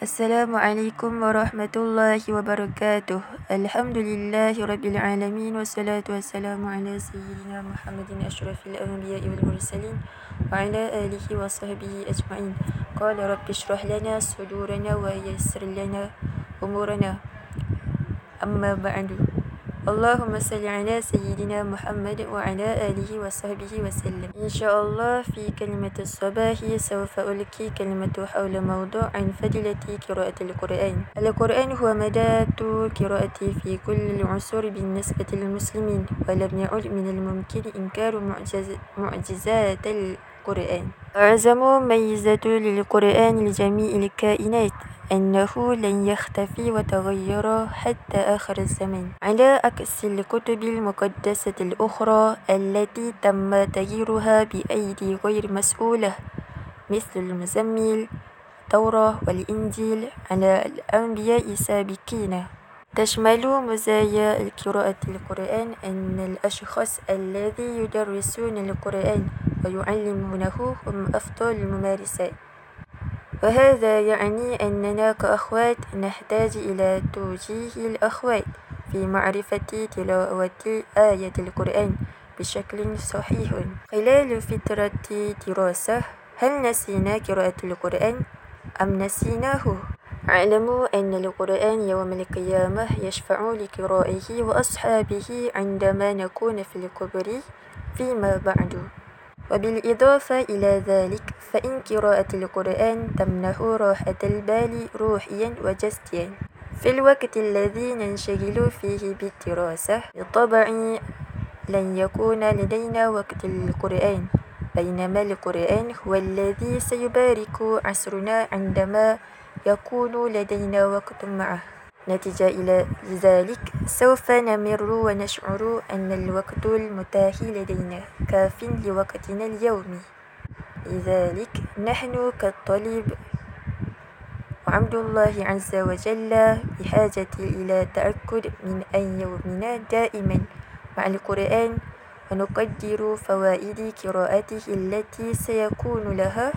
السلام عليكم ورحمة الله وبركاته. الحمد لله رب العالمين والصلاة والسلام على سيدنا محمد أشرف الأنبياء والمرسلين وعلى آله وصحبه أجمعين. قال رب اشرح لنا صدورنا ويسر لنا أمورنا. أما بعد. اللهم صل على سيدنا محمد وعلى آله وصحبه وسلم. إن شاء الله في كلمة الصباح سوف ألقي كلمة حول موضوع عن فضيلة قراءة القرآن. القرآن هو مدات قراءتي في كل العصور بالنسبة للمسلمين ولم يعد من الممكن إنكار معجز معجزات القرآن. أعظم ميزة للقرآن لجميع الكائنات أنه لن يختفي وتغير حتى آخر الزمن. على عكس الكتب المقدسة الأخرى التي تم تغييرها بأيدي غير مسؤولة مثل المزمل التوراة والإنجيل على الأنبياء السابقين. تشمل مزايا قراءة القرآن أن الأشخاص الذي يدرسون القرآن ويعلمونه هم أفضل الممارسات. وهذا يعني أننا كأخوات نحتاج إلى توجيه الأخوات في معرفة تلاوة آية القرآن بشكل صحيح خلال فترة دراسة هل نسينا قراءة القرآن أم نسيناه؟ اعلموا أن القرآن يوم القيامة يشفع لقرائه وأصحابه عندما نكون في القبر فيما بعد وبالإضافة إلى ذلك فإن قراءة القرآن تمنح راحة البال روحيا وجسديا. في الوقت الذي ننشغل فيه بالدراسة بالطبع لن يكون لدينا وقت للقرآن بينما القرآن هو الذي سيبارك عصرنا عندما يكون لدينا وقت معه. نتيجة إلى ذلك سوف نمر ونشعر أن الوقت المتاح لدينا. كاف لوقتنا اليومي. لذلك نحن كالطالب وعبد الله عز وجل بحاجة إلى تأكد من أن يومنا دائما. مع القرآن ونقدر فوائد قراءته التي سيكون لها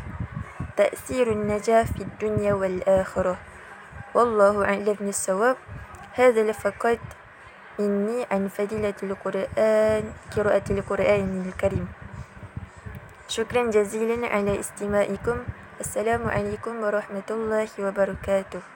تأثير النجاح في الدنيا والآخرة. والله أعلم بالصواب هذا فقط مني عن فضيلة القرآن قراءة القرآن الكريم. شكرا جزيلا على استماعكم. السلام عليكم ورحمة الله وبركاته.